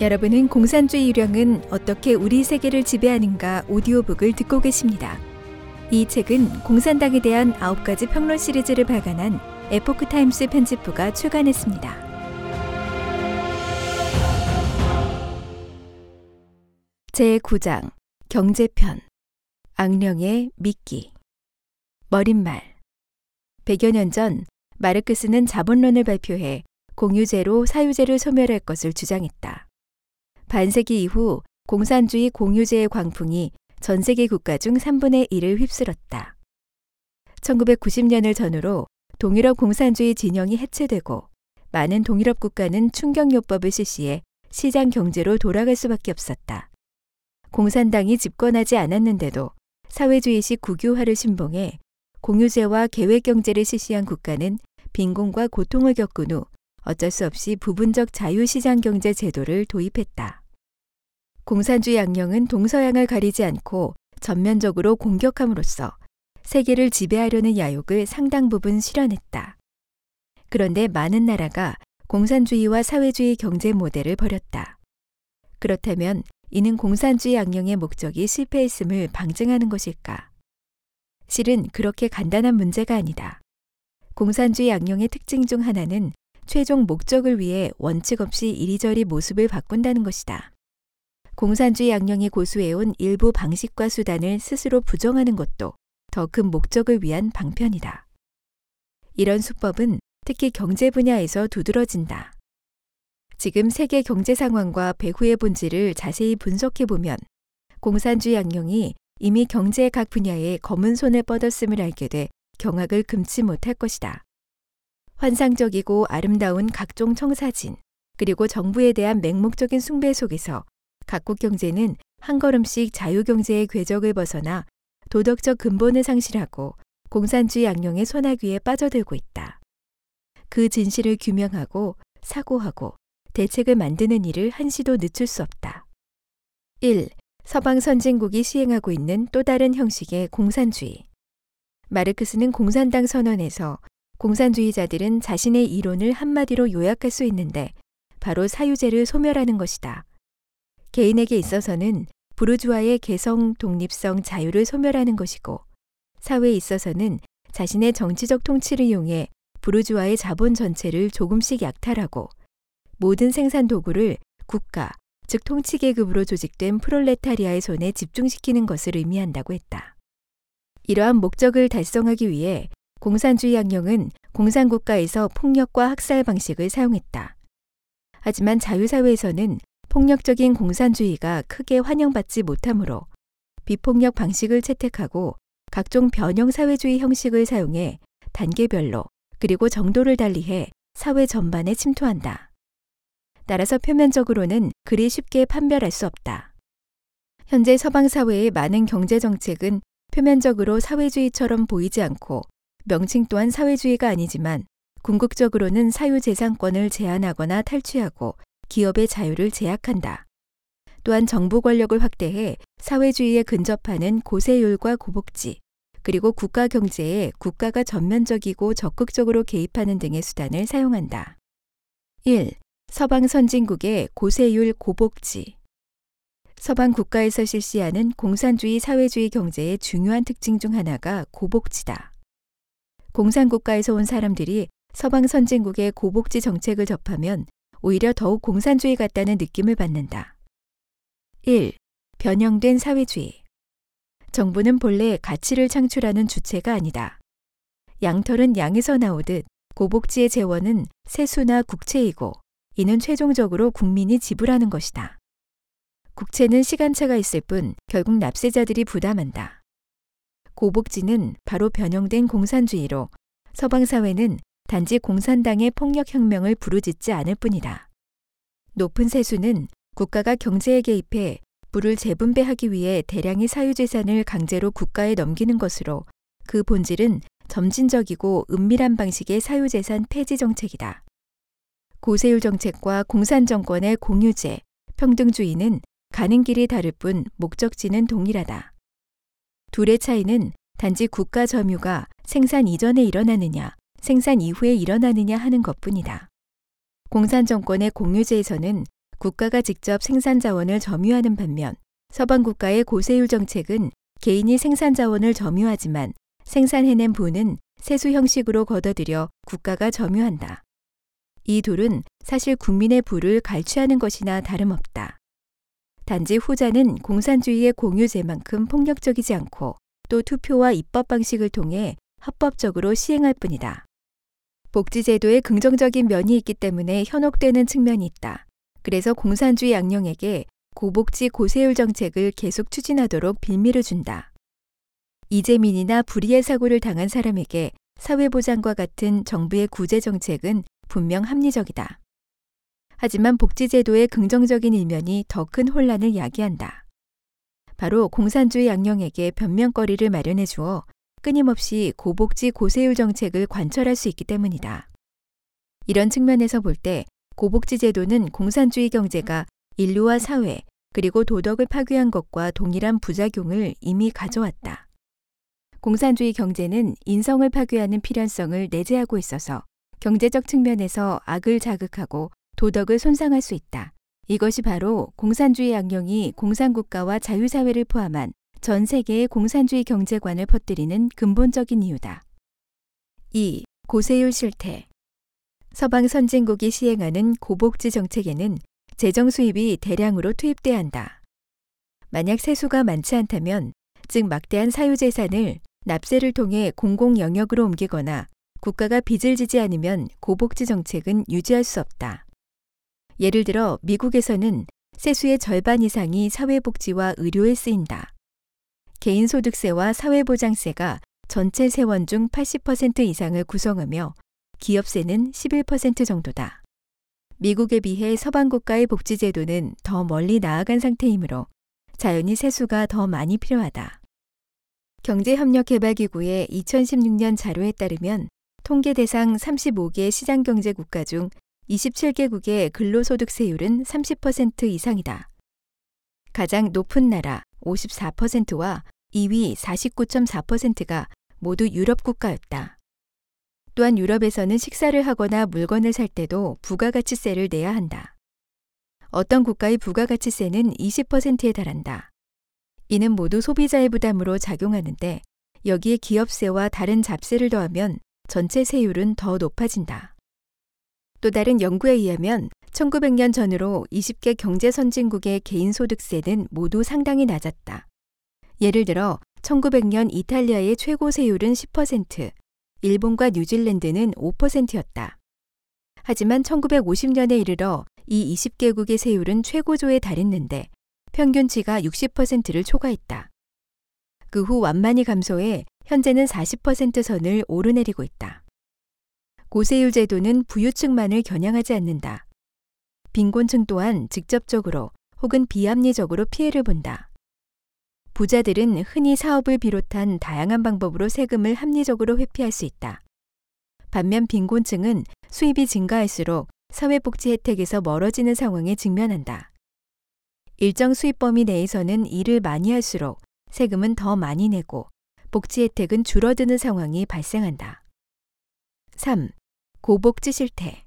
여러분은 공산주의 유령은 어떻게 우리 세계를 지배하는가 오디오북을 듣고 계십니다. 이 책은 공산당에 대한 9가지 평론 시리즈를 발간한 에포크 타임스 편집부가 출간했습니다. 제9장 경제편 악령의 미끼 머릿말 100여 년 전 마르크스는 자본론을 발표해 공유제로 사유제를 소멸할 것을 주장했다. 반세기 이후 공산주의 공유제의 광풍이 전 세계 국가 중 3분의 1을 휩쓸었다. 1990년을 전후로 동유럽 공산주의 진영이 해체되고 많은 동유럽 국가는 충격요법을 실시해 시장 경제로 돌아갈 수밖에 없었다. 공산당이 집권하지 않았는데도 사회주의식 국유화를 신봉해 공유제와 계획경제를 실시한 국가는 빈곤과 고통을 겪은 후 어쩔 수 없이 부분적 자유시장 경제 제도를 도입했다. 공산주의 악령은 동서양을 가리지 않고 전면적으로 공격함으로써 세계를 지배하려는 야욕을 상당 부분 실현했다. 그런데 많은 나라가 공산주의와 사회주의 경제 모델을 버렸다. 그렇다면 이는 공산주의 악령의 목적이 실패했음을 방증하는 것일까? 실은 그렇게 간단한 문제가 아니다. 공산주의 악령의 특징 중 하나는 최종 목적을 위해 원칙 없이 이리저리 모습을 바꾼다는 것이다. 공산주의 양령이 고수해온 일부 방식과 수단을 스스로 부정하는 것도 더 큰 목적을 위한 방편이다. 이런 수법은 특히 경제 분야에서 두드러진다. 지금 세계 경제 상황과 배후의 본질을 자세히 분석해 보면 공산주의 양령이 이미 경제의 각 분야에 검은 손을 뻗었음을 알게 돼 경악을 금치 못할 것이다. 환상적이고 아름다운 각종 청사진, 그리고 정부에 대한 맹목적인 숭배 속에서 각국 경제는 한 걸음씩 자유경제의 궤적을 벗어나 도덕적 근본을 상실하고 공산주의 악령의 손아귀에 빠져들고 있다. 그 진실을 규명하고 사고하고 대책을 만드는 일을 한시도 늦출 수 없다. 1. 서방 선진국이 시행하고 있는 또 다른 형식의 공산주의. 마르크스는 공산당 선언에서 공산주의자들은 자신의 이론을 한마디로 요약할 수 있는데 바로 사유제를 소멸하는 것이다. 개인에게 있어서는 부르주아의 개성, 독립성, 자유를 소멸하는 것이고 사회에 있어서는 자신의 정치적 통치를 이용해 부르주아의 자본 전체를 조금씩 약탈하고 모든 생산 도구를 국가, 즉 통치 계급으로 조직된 프롤레타리아의 손에 집중시키는 것을 의미한다고 했다. 이러한 목적을 달성하기 위해 공산주의 악령은 공산국가에서 폭력과 학살 방식을 사용했다. 하지만 자유사회에서는 폭력적인 공산주의가 크게 환영받지 못하므로 비폭력 방식을 채택하고 각종 변형 사회주의 형식을 사용해 단계별로 그리고 정도를 달리해 사회 전반에 침투한다. 따라서 표면적으로는 그리 쉽게 판별할 수 없다. 현재 서방 사회의 많은 경제 정책은 표면적으로 사회주의처럼 보이지 않고 명칭 또한 사회주의가 아니지만 궁극적으로는 사유재산권을 제한하거나 탈취하고 기업의 자유를 제약한다. 또한 정부 권력을 확대해 사회주의에 근접하는 고세율과 고복지, 그리고 국가 경제에 국가가 전면적이고 적극적으로 개입하는 등의 수단을 사용한다. 1. 서방 선진국의 고세율 고복지. 서방 국가에서 실시하는 공산주의 사회주의 경제의 중요한 특징 중 하나가 고복지다. 공산국가에서 온 사람들이 서방 선진국의 고복지 정책을 접하면 오히려 더욱 공산주의 같다는 느낌을 받는다. 1. 변형된 사회주의. 정부는 본래 가치를 창출하는 주체가 아니다. 양털은 양에서 나오듯 고복지의 재원은 세수나 국채이고 이는 최종적으로 국민이 지불하는 것이다. 국채는 시간차가 있을 뿐 결국 납세자들이 부담한다. 고복지는 바로 변형된 공산주의로 서방 사회는 단지 공산당의 폭력혁명을 부르짖지 않을 뿐이다. 높은 세수는 국가가 경제에 개입해 부를 재분배하기 위해 대량의 사유재산을 강제로 국가에 넘기는 것으로 그 본질은 점진적이고 은밀한 방식의 사유재산 폐지 정책이다. 고세율 정책과 공산정권의 공유제, 평등주의는 가는 길이 다를 뿐 목적지는 동일하다. 둘의 차이는 단지 국가 점유가 생산 이전에 일어나느냐, 생산 이후에 일어나느냐 하는 것 뿐이다. 공산 정권의 공유제에서는 국가가 직접 생산 자원을 점유하는 반면 서방 국가의 고세율 정책은 개인이 생산 자원을 점유하지만 생산해낸 부는 세수 형식으로 걷어들여 국가가 점유한다. 이 둘은 사실 국민의 부를 갈취하는 것이나 다름없다. 단지 후자는 공산주의의 공유제만큼 폭력적이지 않고 또 투표와 입법 방식을 통해 합법적으로 시행할 뿐이다. 복지제도에 긍정적인 면이 있기 때문에 현혹되는 측면이 있다. 그래서 공산주의 양령에게 고복지 고세율 정책을 계속 추진하도록 빌미를 준다. 이재민이나 불의의 사고를 당한 사람에게 사회보장과 같은 정부의 구제 정책은 분명 합리적이다. 하지만 복지제도의 긍정적인 일면이 더 큰 혼란을 야기한다. 바로 공산주의 양령에게 변명거리를 마련해 주어 끊임없이 고복지 고세율 정책을 관철할 수 있기 때문이다. 이런 측면에서 볼 때 고복지 제도는 공산주의 경제가 인류와 사회 그리고 도덕을 파괴한 것과 동일한 부작용을 이미 가져왔다. 공산주의 경제는 인성을 파괴하는 필연성을 내재하고 있어서 경제적 측면에서 악을 자극하고 도덕을 손상할 수 있다. 이것이 바로 공산주의 양령이 공산국가와 자유사회를 포함한 전 세계의 공산주의 경제관을 퍼뜨리는 근본적인 이유다. 2. 고세율 실태. 서방 선진국이 시행하는 고복지 정책에는 재정 수입이 대량으로 투입돼야 한다. 만약 세수가 많지 않다면, 즉 막대한 사유재산을 납세를 통해 공공 영역으로 옮기거나 국가가 빚을 지지 않으면 고복지 정책은 유지할 수 없다. 예를 들어 미국에서는 세수의 절반 이상이 사회복지와 의료에 쓰인다. 개인소득세와 사회보장세가 전체 세원 중 80% 이상을 구성하며 기업세는 11% 정도다. 미국에 비해 서방 국가의 복지제도는 더 멀리 나아간 상태이므로 자연히 세수가 더 많이 필요하다. 경제협력개발기구의 2016년 자료에 따르면 통계 대상 35개 시장경제 국가 중 27개국의 근로소득세율은 30% 이상이다. 가장 높은 나라 54%와 2위 49.4%가 모두 유럽 국가였다. 또한 유럽에서는 식사를 하거나 물건을 살 때도 부가가치세를 내야 한다. 어떤 국가의 부가가치세는 20%에 달한다. 이는 모두 소비자의 부담으로 작용하는데 여기에 기업세와 다른 잡세를 더하면 전체 세율은 더 높아진다. 또 다른 연구에 의하면 1900년 전으로 20개 경제 선진국의 개인 소득세는 모두 상당히 낮았다. 예를 들어 1900년 이탈리아의 최고 세율은 10%, 일본과 뉴질랜드는 5%였다. 하지만 1950년에 이르러 이 20개국의 세율은 최고조에 달했는데 평균치가 60%를 초과했다. 그 후 완만히 감소해 현재는 40% 선을 오르내리고 있다. 고세율 제도는 부유층만을 겨냥하지 않는다. 빈곤층 또한 직접적으로 혹은 비합리적으로 피해를 본다. 부자들은 흔히 사업을 비롯한 다양한 방법으로 세금을 합리적으로 회피할 수 있다. 반면 빈곤층은 수입이 증가할수록 사회복지 혜택에서 멀어지는 상황에 직면한다. 일정 수입 범위 내에서는 일을 많이 할수록 세금은 더 많이 내고 복지 혜택은 줄어드는 상황이 발생한다. 3. 고복지 실태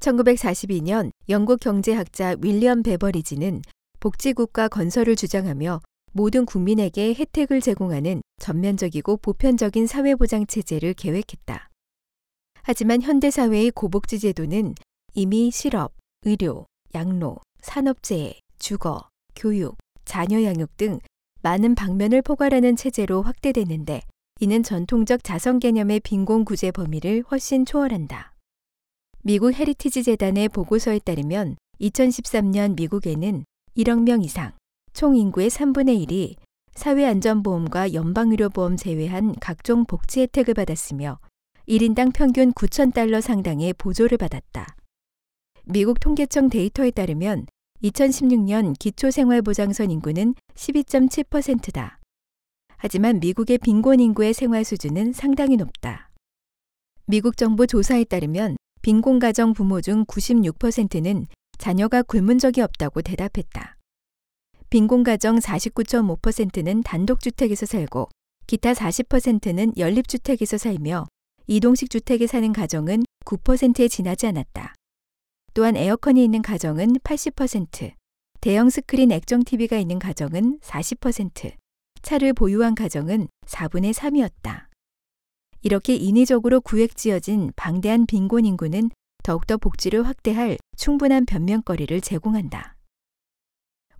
1942년 영국 경제학자 윌리엄 베버리지는 복지국가 건설을 주장하며 모든 국민에게 혜택을 제공하는 전면적이고 보편적인 사회보장 체제를 계획했다. 하지만 현대사회의 고복지 제도는 이미 실업, 의료, 양로, 산업재해, 주거, 교육, 자녀 양육 등 많은 방면을 포괄하는 체제로 확대되는데 이는 전통적 자선 개념의 빈곤 구제 범위를 훨씬 초월한다. 미국 헤리티지 재단의 보고서에 따르면 2013년 미국에는 1억 명 이상, 총 인구의 3분의 1이 사회안전보험과 연방의료보험 제외한 각종 복지 혜택을 받았으며 1인당 평균 9,000달러 상당의 보조를 받았다. 미국 통계청 데이터에 따르면 2016년 기초생활보장선 인구는 12.7%다. 하지만 미국의 빈곤 인구의 생활 수준은 상당히 높다. 미국 정부 조사에 따르면 빈곤 가정 부모 중 96%는 자녀가 굶은 적이 없다고 대답했다. 빈곤 가정 49.5%는 단독주택에서 살고 기타 40%는 연립주택에서 살며 이동식 주택에 사는 가정은 9%에 지나지 않았다. 또한 에어컨이 있는 가정은 80%, 대형 스크린 액정 TV가 있는 가정은 40%, 차를 보유한 가정은 4분의 3이었다. 이렇게 인위적으로 구획 지어진 방대한 빈곤 인구는 더욱더 복지를 확대할 충분한 변명거리를 제공한다.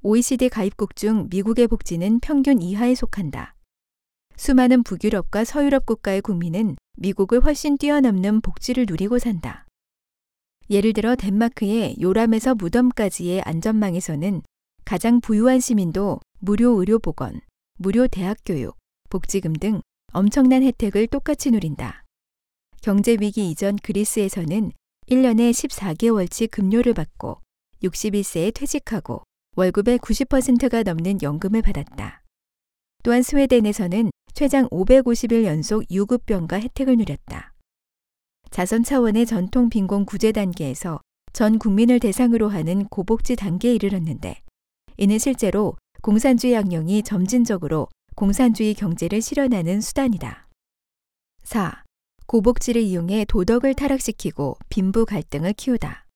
OECD 가입국 중 미국의 복지는 평균 이하에 속한다. 수많은 북유럽과 서유럽 국가의 국민은 미국을 훨씬 뛰어넘는 복지를 누리고 산다. 예를 들어 덴마크의 요람에서 무덤까지의 안전망에서는 가장 부유한 시민도 무료 의료보건, 무료 대학교육, 복지금 등 엄청난 혜택을 똑같이 누린다. 경제위기 이전 그리스에서는 1년에 14개월치 급료를 받고 61세에 퇴직하고 월급의 90%가 넘는 연금을 받았다. 또한 스웨덴에서는 최장 550일 연속 유급병가 혜택을 누렸다. 자선 차원의 전통 빈곤 구제 단계에서 전 국민을 대상으로 하는 고복지 단계에 이르렀는데 이는 실제로 공산주의 양령이 점진적으로 공산주의 경제를 실현하는 수단이다. 4. 고복지를 이용해 도덕을 타락시키고 빈부 갈등을 키우다.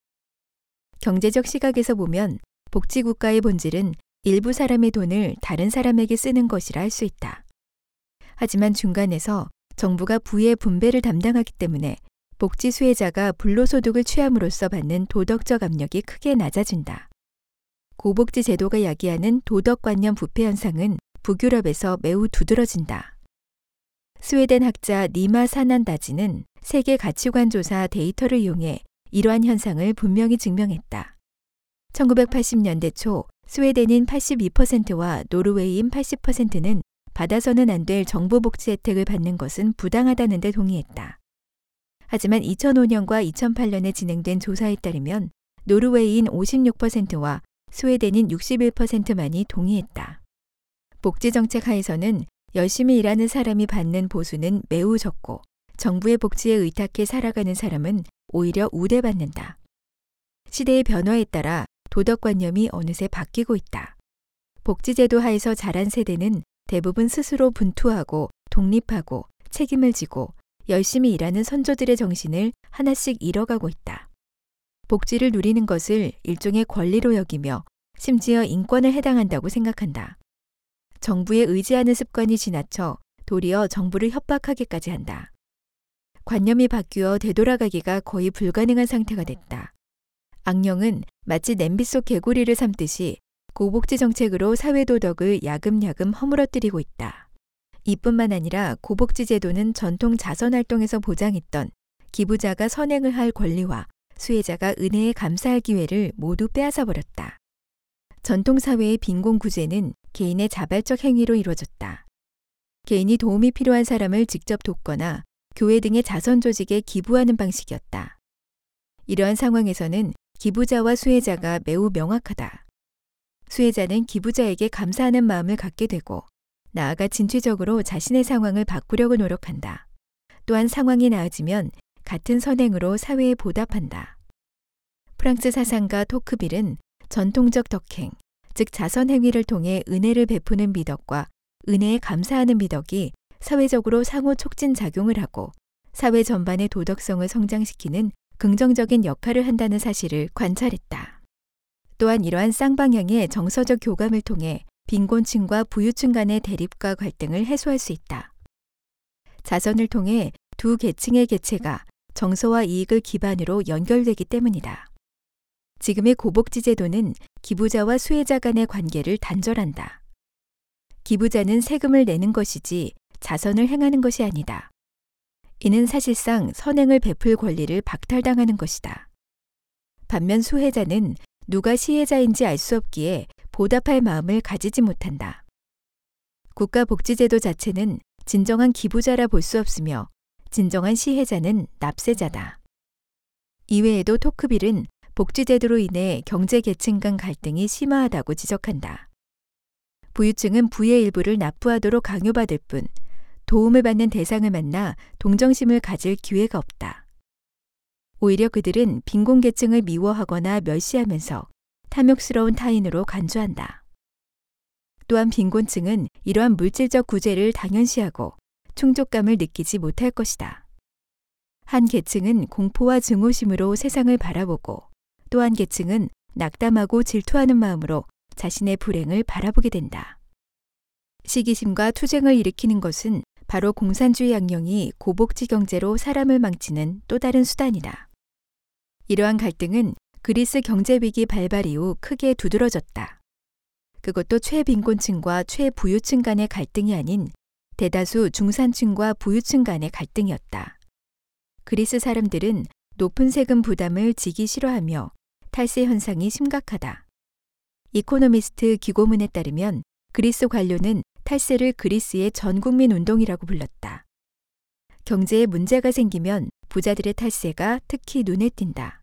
경제적 시각에서 보면 복지국가의 본질은 일부 사람의 돈을 다른 사람에게 쓰는 것이라 할 수 있다. 하지만 중간에서 정부가 부의 분배를 담당하기 때문에 복지 수혜자가 불로소득을 취함으로써 받는 도덕적 압력이 크게 낮아진다. 고복지 제도가 야기하는 도덕관념 부패 현상은 북유럽에서 매우 두드러진다. 스웨덴 학자 니마 사난다지는 세계 가치관 조사 데이터를 이용해 이러한 현상을 분명히 증명했다. 1980년대 초 스웨덴인 82%와 노르웨이인 80%는 받아서는 안 될 정부 복지 혜택을 받는 것은 부당하다는 데 동의했다. 하지만 2005년과 2008년에 진행된 조사에 따르면 노르웨이인 56%와 스웨덴인 61%만이 동의했다. 복지 정책 하에서는 열심히 일하는 사람이 받는 보수는 매우 적고 정부의 복지에 의탁해 살아가는 사람은 오히려 우대받는다. 시대의 변화에 따라 도덕관념이 어느새 바뀌고 있다. 복지제도 하에서 자란 세대는 대부분 스스로 분투하고 독립하고 책임을 지고 열심히 일하는 선조들의 정신을 하나씩 잃어가고 있다. 복지를 누리는 것을 일종의 권리로 여기며 심지어 인권에 해당한다고 생각한다. 정부에 의지하는 습관이 지나쳐 도리어 정부를 협박하기까지 한다. 관념이 바뀌어 되돌아가기가 거의 불가능한 상태가 됐다. 악령은 마치 냄비 속 개구리를 삼듯이 고복지 정책으로 사회도덕을 야금야금 허물어뜨리고 있다. 이뿐만 아니라 고복지 제도는 전통 자선 활동에서 보장했던 기부자가 선행을 할 권리와 수혜자가 은혜에 감사할 기회를 모두 빼앗아 버렸다. 전통 사회의 빈곤 구제는 개인의 자발적 행위로 이루어졌다. 개인이 도움이 필요한 사람을 직접 돕거나 교회 등의 자선 조직에 기부하는 방식이었다. 이러한 상황에서는 기부자와 수혜자가 매우 명확하다. 수혜자는 기부자에게 감사하는 마음을 갖게 되고 나아가 진취적으로 자신의 상황을 바꾸려고 노력한다. 또한 상황이 나아지면 같은 선행으로 사회에 보답한다. 프랑스 사상가 토크빌은 전통적 덕행, 즉 자선 행위를 통해 은혜를 베푸는 미덕과 은혜에 감사하는 미덕이 사회적으로 상호 촉진 작용을 하고 사회 전반의 도덕성을 성장시키는 긍정적인 역할을 한다는 사실을 관찰했다. 또한 이러한 쌍방향의 정서적 교감을 통해 빈곤층과 부유층 간의 대립과 갈등을 해소할 수 있다. 자선을 통해 두 계층의 개체가 정서와 이익을 기반으로 연결되기 때문이다. 지금의 고복지 제도는 기부자와 수혜자 간의 관계를 단절한다. 기부자는 세금을 내는 것이지 자선을 행하는 것이 아니다. 이는 사실상 선행을 베풀 권리를 박탈당하는 것이다. 반면 수혜자는 누가 시혜자인지 알 수 없기에 보답할 마음을 가지지 못한다. 국가복지제도 자체는 진정한 기부자라 볼 수 없으며 진정한 시혜자는 납세자다. 이외에도 토크빌은 복지제도로 인해 경제 계층 간 갈등이 심화하다고 지적한다. 부유층은 부의 일부를 납부하도록 강요받을 뿐 도움을 받는 대상을 만나 동정심을 가질 기회가 없다. 오히려 그들은 빈곤 계층을 미워하거나 멸시하면서 탐욕스러운 타인으로 간주한다. 또한 빈곤층은 이러한 물질적 구제를 당연시하고 충족감을 느끼지 못할 것이다. 한 계층은 공포와 증오심으로 세상을 바라보고 또 한 계층은 낙담하고 질투하는 마음으로 자신의 불행을 바라보게 된다. 시기심과 투쟁을 일으키는 것은 바로 공산주의 양령이 고복지 경제로 사람을 망치는 또 다른 수단이다. 이러한 갈등은 그리스 경제 위기 발발 이후 크게 두드러졌다. 그것도 최빈곤층과 최부유층 간의 갈등이 아닌 대다수 중산층과 부유층 간의 갈등이었다. 그리스 사람들은 높은 세금 부담을 지기 싫어하며 탈세 현상이 심각하다. 이코노미스트 기고문에 따르면 그리스 관료는 탈세를 그리스의 전 국민 운동이라고 불렀다. 경제에 문제가 생기면 부자들의 탈세가 특히 눈에 띈다.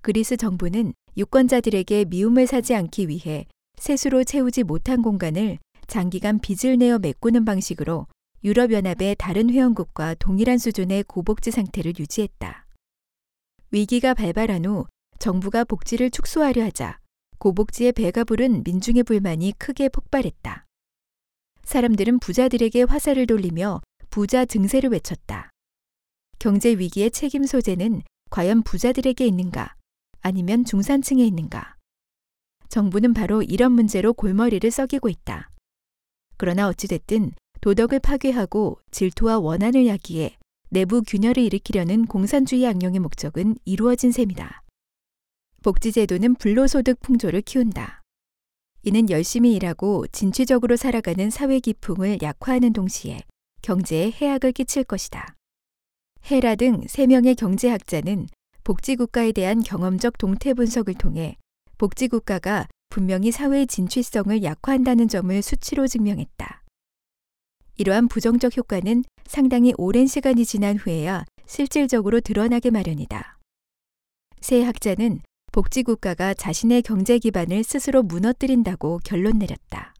그리스 정부는 유권자들에게 미움을 사지 않기 위해 세수로 채우지 못한 공간을 장기간 빚을 내어 메꾸는 방식으로 유럽연합의 다른 회원국과 동일한 수준의 고복지 상태를 유지했다. 위기가 발발한 후 정부가 복지를 축소하려 하자 고복지의 배가 부른 민중의 불만이 크게 폭발했다. 사람들은 부자들에게 화살을 돌리며 부자 증세를 외쳤다. 경제 위기의 책임 소재는 과연 부자들에게 있는가 아니면 중산층에 있는가? 정부는 바로 이런 문제로 골머리를 썩이고 있다. 그러나 어찌됐든 도덕을 파괴하고 질투와 원한을 야기해 내부 균열을 일으키려는 공산주의 악령의 목적은 이루어진 셈이다. 복지제도는 불로소득 풍조를 키운다. 이는 열심히 일하고 진취적으로 살아가는 사회 기풍을 약화하는 동시에 경제에 해악을 끼칠 것이다. 헤라 등 3명의 경제학자는 복지국가에 대한 경험적 동태 분석을 통해 복지국가가 분명히 사회의 진취성을 약화한다는 점을 수치로 증명했다. 이러한 부정적 효과는 상당히 오랜 시간이 지난 후에야 실질적으로 드러나게 마련이다. 세 학자는 복지국가가 자신의 경제 기반을 스스로 무너뜨린다고 결론 내렸다.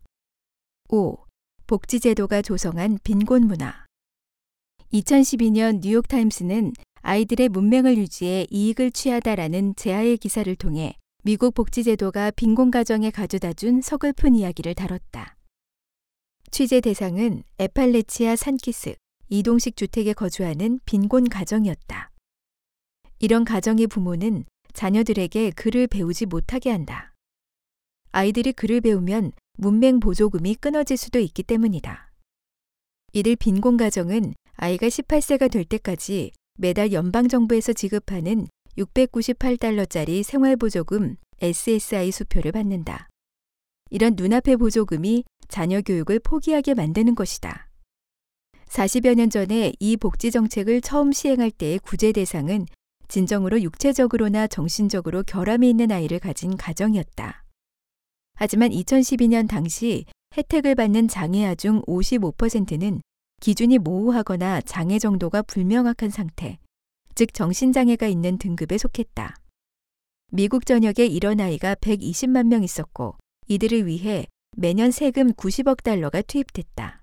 5. 복지제도가 조성한 빈곤 문화. 2012년 뉴욕타임스는 아이들의 문맹을 유지해 이익을 취하다라는 제아의 기사를 통해 미국 복지제도가 빈곤 가정에 가져다 준 서글픈 이야기를 다뤘다. 취재 대상은 에팔레치아 산키스 이동식 주택에 거주하는 빈곤 가정이었다. 이런 가정의 부모는 자녀들에게 글을 배우지 못하게 한다. 아이들이 글을 배우면 문맹 보조금이 끊어질 수도 있기 때문이다. 이들 빈곤 가정은 아이가 18세가 될 때까지 매달 연방정부에서 지급하는 698달러짜리 생활보조금 SSI 수표를 받는다. 이런 눈앞의 보조금이 자녀 교육을 포기하게 만드는 것이다. 40여 년 전에 이 복지 정책을 처음 시행할 때의 구제 대상은 진정으로 육체적으로나 정신적으로 결함이 있는 아이를 가진 가정이었다. 하지만 2012년 당시 혜택을 받는 장애아 중 55%는 기준이 모호하거나 장애 정도가 불명확한 상태, 즉 정신장애가 있는 등급에 속했다. 미국 전역에 이런 아이가 120만 명 있었고 이들을 위해 매년 세금 90억 달러가 투입됐다.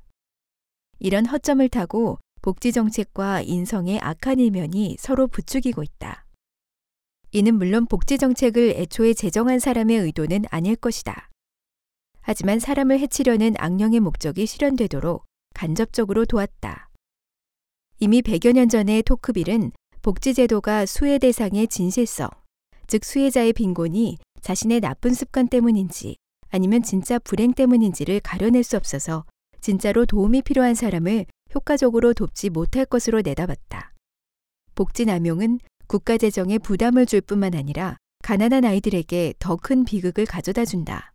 이런 허점을 타고 복지 정책과 인성의 악한 일면이 서로 부추기고 있다. 이는 물론 복지 정책을 애초에 제정한 사람의 의도는 아닐 것이다. 하지만 사람을 해치려는 악령의 목적이 실현되도록 간접적으로 도왔다. 이미 100여 년 전의 토크빌은 복지제도가 수혜 대상의 진실성, 즉 수혜자의 빈곤이 자신의 나쁜 습관 때문인지 아니면 진짜 불행 때문인지를 가려낼 수 없어서 진짜로 도움이 필요한 사람을 효과적으로 돕지 못할 것으로 내다봤다. 복지 남용은 국가 재정에 부담을 줄 뿐만 아니라 가난한 아이들에게 더 큰 비극을 가져다 준다.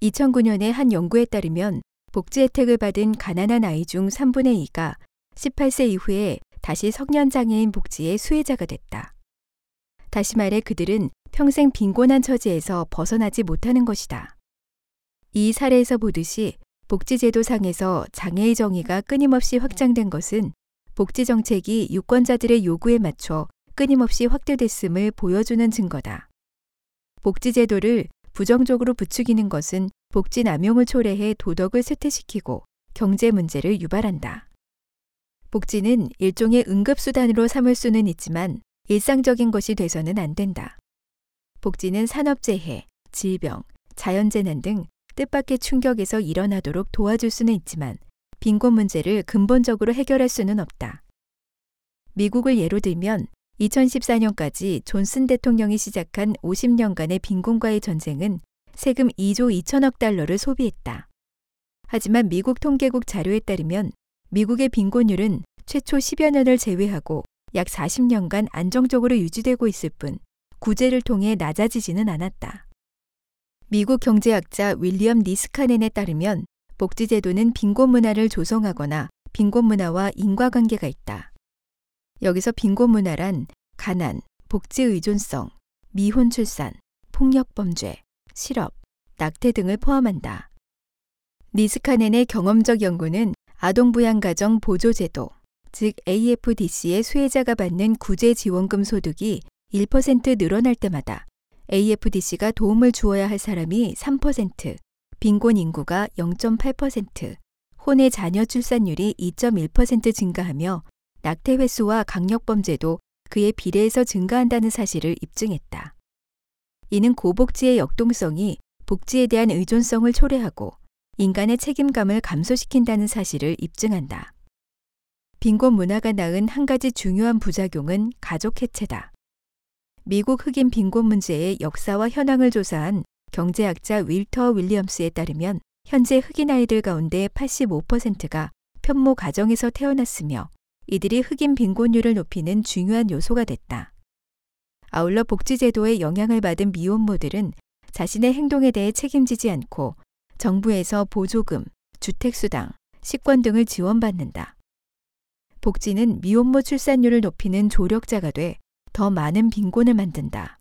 2009년의 한 연구에 따르면 복지 혜택을 받은 가난한 아이 중 3분의 2가 18세 이후에 다시 성년장애인 복지의 수혜자가 됐다. 다시 말해 그들은 평생 빈곤한 처지에서 벗어나지 못하는 것이다. 이 사례에서 보듯이 복지제도상에서 장애의 정의가 끊임없이 확장된 것은 복지 정책이 유권자들의 요구에 맞춰 끊임없이 확대됐음을 보여주는 증거다. 복지제도를 부정적으로 부추기는 것은 복지 남용을 초래해 도덕을 쇠퇴시키고 경제 문제를 유발한다. 복지는 일종의 응급수단으로 삼을 수는 있지만 일상적인 것이 돼서는 안 된다. 복지는 산업재해, 질병, 자연재난 등 뜻밖의 충격에서 일어나도록 도와줄 수는 있지만 빈곤 문제를 근본적으로 해결할 수는 없다. 미국을 예로 들면 2014년까지 존슨 대통령이 시작한 50년간의 빈곤과의 전쟁은 세금 2조 2천억 달러를 소비했다. 하지만 미국 통계국 자료에 따르면 미국의 빈곤율은 최초 10여 년을 제외하고 약 40년간 안정적으로 유지되고 있을 뿐 구제를 통해 낮아지지는 않았다. 미국 경제학자 윌리엄 니스카넨에 따르면 복지제도는 빈곤 문화를 조성하거나 빈곤 문화와 인과관계가 있다. 여기서 빈곤 문화란 가난, 복지 의존성, 미혼 출산, 폭력 범죄, 실업, 낙태 등을 포함한다. 니스카넨의 경험적 연구는 아동부양가정 보조제도, 즉 AFDC의 수혜자가 받는 구제지원금 소득이 1% 늘어날 때마다 AFDC가 도움을 주어야 할 사람이 3%, 빈곤 인구가 0.8%, 혼의 자녀 출산율이 2.1% 증가하며 낙태 횟수와 강력 범죄도 그에 비례해서 증가한다는 사실을 입증했다. 이는 고복지의 역동성이 복지에 대한 의존성을 초래하고 인간의 책임감을 감소시킨다는 사실을 입증한다. 빈곤 문화가 낳은 한 가지 중요한 부작용은 가족 해체다. 미국 흑인 빈곤 문제의 역사와 현황을 조사한 경제학자 윌터 윌리엄스에 따르면 현재 흑인 아이들 가운데 85%가 편모 가정에서 태어났으며 이들이 흑인 빈곤율을 높이는 중요한 요소가 됐다. 아울러 복지제도의 영향을 받은 미혼모들은 자신의 행동에 대해 책임지지 않고 정부에서 보조금, 주택수당, 식권 등을 지원받는다. 복지는 미혼모 출산율을 높이는 조력자가 돼 더 많은 빈곤을 만든다.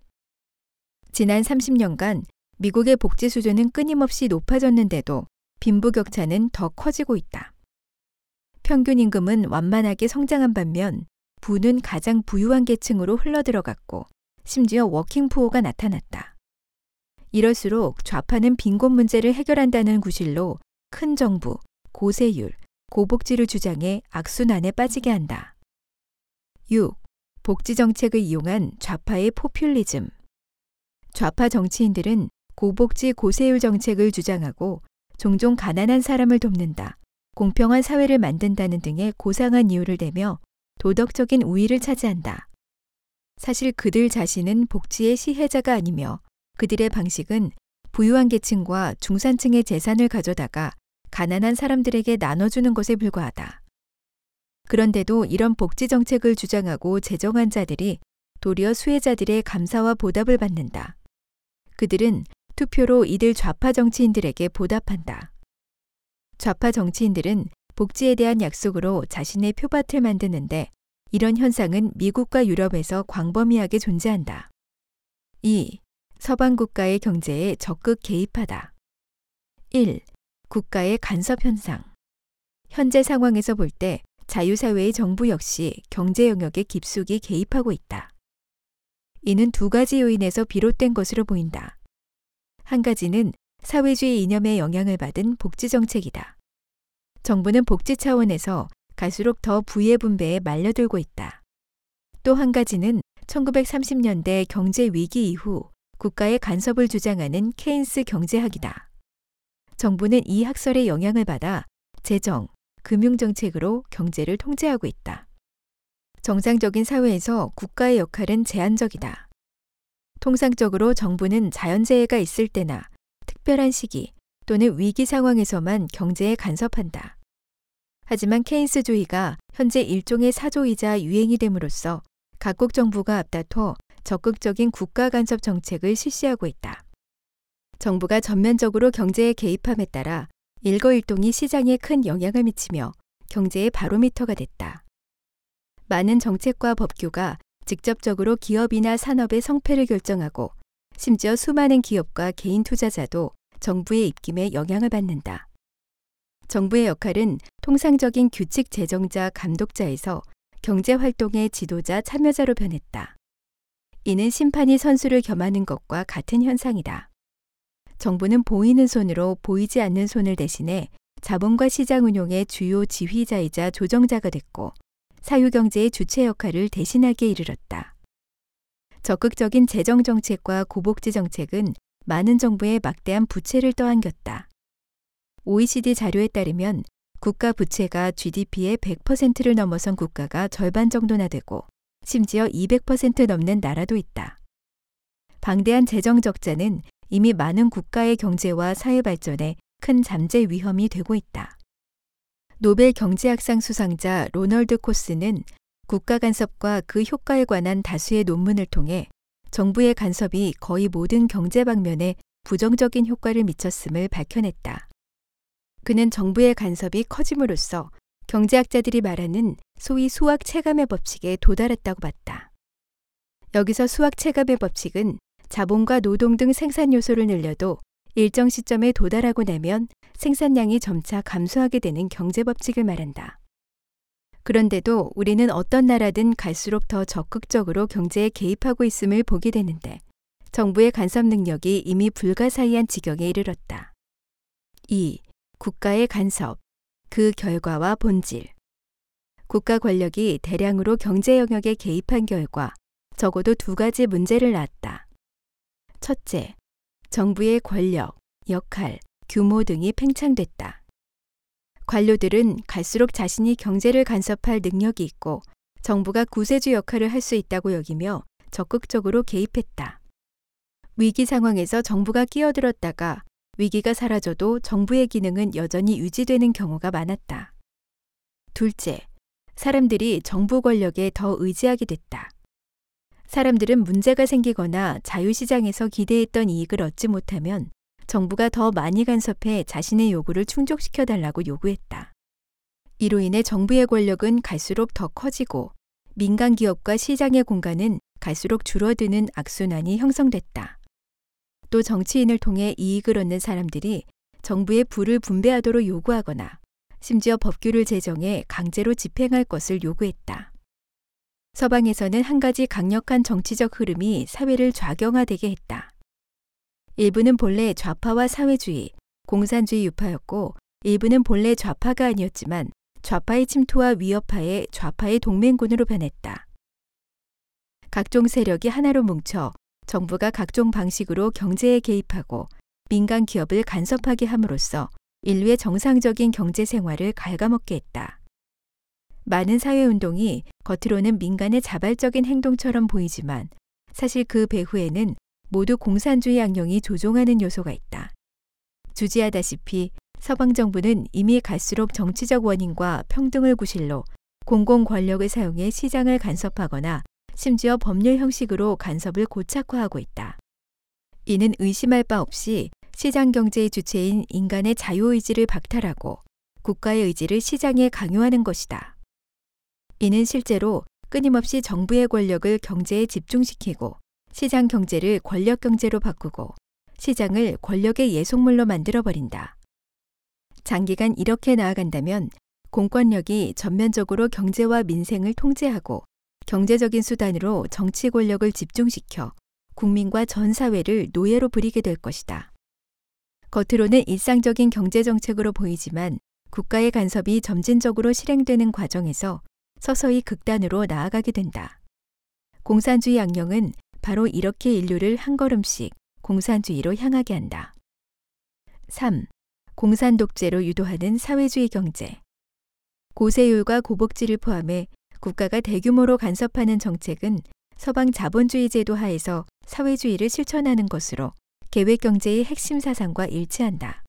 지난 30년간 미국의 복지 수준은 끊임없이 높아졌는데도 빈부격차는 더 커지고 있다. 평균 임금은 완만하게 성장한 반면 부는 가장 부유한 계층으로 흘러들어갔고 심지어 워킹푸어가 나타났다. 이럴수록 좌파는 빈곤 문제를 해결한다는 구실로 큰 정부, 고세율, 고복지를 주장해 악순환에 빠지게 한다. 6. 복지 정책을 이용한 좌파의 포퓰리즘. 좌파 정치인들은 고복지 고세율 정책을 주장하고 종종 가난한 사람을 돕는다, 공평한 사회를 만든다는 등의 고상한 이유를 대며 도덕적인 우위를 차지한다. 사실 그들 자신은 복지의 시혜자가 아니며 그들의 방식은 부유한 계층과 중산층의 재산을 가져다가 가난한 사람들에게 나눠주는 것에 불과하다. 그런데도 이런 복지 정책을 주장하고 제정한 자들이 도리어 수혜자들의 감사와 보답을 받는다. 그들은 투표로 이들 좌파 정치인들에게 보답한다. 좌파 정치인들은 복지에 대한 약속으로 자신의 표밭을 만드는데 이런 현상은 미국과 유럽에서 광범위하게 존재한다. 2. 서방 국가의 경제에 적극 개입하다. 1. 국가의 간섭 현상. 현재 상황에서 볼 때 자유사회의 정부 역시 경제 영역에 깊숙이 개입하고 있다. 이는 두 가지 요인에서 비롯된 것으로 보인다. 한 가지는 사회주의 이념에 영향을 받은 복지 정책이다. 정부는 복지 차원에서 갈수록 더 부의 분배에 말려들고 있다. 또 한 가지는 1930년대 경제 위기 이후 국가의 간섭을 주장하는 케인스 경제학이다. 정부는 이 학설의 영향을 받아 재정, 금융정책으로 경제를 통제하고 있다. 정상적인 사회에서 국가의 역할은 제한적이다. 통상적으로 정부는 자연재해가 있을 때나 특별한 시기 또는 위기 상황에서만 경제에 간섭한다. 하지만 케인스주의가 현재 일종의 사조이자 유행이 됨으로써 각국 정부가 앞다퉈 적극적인 국가 간섭 정책을 실시하고 있다. 정부가 전면적으로 경제에 개입함에 따라 일거일동이 시장에 큰 영향을 미치며 경제의 바로미터가 됐다. 많은 정책과 법규가 직접적으로 기업이나 산업의 성패를 결정하고 심지어 수많은 기업과 개인 투자자도 정부의 입김에 영향을 받는다. 정부의 역할은 통상적인 규칙 제정자 감독자에서 경제 활동의 지도자 참여자로 변했다. 이는 심판이 선수를 겸하는 것과 같은 현상이다. 정부는 보이는 손으로 보이지 않는 손을 대신해 자본과 시장 운용의 주요 지휘자이자 조정자가 됐고 사유경제의 주체 역할을 대신하기에 이르렀다. 적극적인 재정 정책과 고복지 정책은 많은 정부의 막대한 부채를 떠안겼다. OECD 자료에 따르면 국가 부채가 GDP의 100%를 넘어선 국가가 절반 정도나 되고 심지어 200% 넘는 나라도 있다. 방대한 재정 적자는 이미 많은 국가의 경제와 사회 발전에 큰 잠재 위험이 되고 있다. 노벨 경제학상 수상자 로널드 코스는 국가 간섭과 그 효과에 관한 다수의 논문을 통해 정부의 간섭이 거의 모든 경제 방면에 부정적인 효과를 미쳤음을 밝혀냈다. 그는 정부의 간섭이 커짐으로써 경제학자들이 말하는 소위 수학 체감의 법칙에 도달했다고 봤다. 여기서 수학 체감의 법칙은 자본과 노동 등 생산 요소를 늘려도 일정 시점에 도달하고 나면 생산량이 점차 감소하게 되는 경제 법칙을 말한다. 그런데도 우리는 어떤 나라든 갈수록 더 적극적으로 경제에 개입하고 있음을 보게 되는데 정부의 간섭 능력이 이미 불가사의한 지경에 이르렀다. 2. 국가의 간섭, 그 결과와 본질. 국가 권력이 대량으로 경제 영역에 개입한 결과 적어도 두 가지 문제를 낳았다. 첫째, 정부의 권력, 역할, 규모 등이 팽창됐다. 관료들은 갈수록 자신이 경제를 간섭할 능력이 있고 정부가 구세주 역할을 할 수 있다고 여기며 적극적으로 개입했다. 위기 상황에서 정부가 끼어들었다가 위기가 사라져도 정부의 기능은 여전히 유지되는 경우가 많았다. 둘째, 사람들이 정부 권력에 더 의지하게 됐다. 사람들은 문제가 생기거나 자유시장에서 기대했던 이익을 얻지 못하면 정부가 더 많이 간섭해 자신의 요구를 충족시켜 달라고 요구했다. 이로 인해 정부의 권력은 갈수록 더 커지고 민간 기업과 시장의 공간은 갈수록 줄어드는 악순환이 형성됐다. 또 정치인을 통해 이익을 얻는 사람들이 정부의 부를 분배하도록 요구하거나 심지어 법규를 제정해 강제로 집행할 것을 요구했다. 서방에서는 한 가지 강력한 정치적 흐름이 사회를 좌경화되게 했다. 일부는 본래 좌파와 사회주의, 공산주의 유파였고 일부는 본래 좌파가 아니었지만 좌파의 침투와 위협하에 좌파의 동맹군으로 변했다. 각종 세력이 하나로 뭉쳐 정부가 각종 방식으로 경제에 개입하고 민간 기업을 간섭하게 함으로써 인류의 정상적인 경제 생활을 갉아먹게 했다. 많은 사회운동이 겉으로는 민간의 자발적인 행동처럼 보이지만 사실 그 배후에는 모두 공산주의 양령이 조종하는 요소가 있다. 주지하다시피 서방 정부는 이미 갈수록 정치적 원인과 평등을 구실로 공공 권력을 사용해 시장을 간섭하거나 심지어 법률 형식으로 간섭을 고착화하고 있다. 이는 의심할 바 없이 시장 경제의 주체인 인간의 자유의지를 박탈하고 국가의 의지를 시장에 강요하는 것이다. 이는 실제로 끊임없이 정부의 권력을 경제에 집중시키고 시장 경제를 권력 경제로 바꾸고 시장을 권력의 예속물로 만들어버린다. 장기간 이렇게 나아간다면 공권력이 전면적으로 경제와 민생을 통제하고 경제적인 수단으로 정치 권력을 집중시켜 국민과 전 사회를 노예로 부리게 될 것이다. 겉으로는 일상적인 경제 정책으로 보이지만 국가의 간섭이 점진적으로 실행되는 과정에서 서서히 극단으로 나아가게 된다. 공산주의 양령은 바로 이렇게 인류를 한 걸음씩 공산주의로 향하게 한다. 3. 공산 독재로 유도하는 사회주의 경제. 고세율과 고복지를 포함해 국가가 대규모로 간섭하는 정책은 서방 자본주의 제도 하에서 사회주의를 실천하는 것으로 계획 경제의 핵심 사상과 일치한다.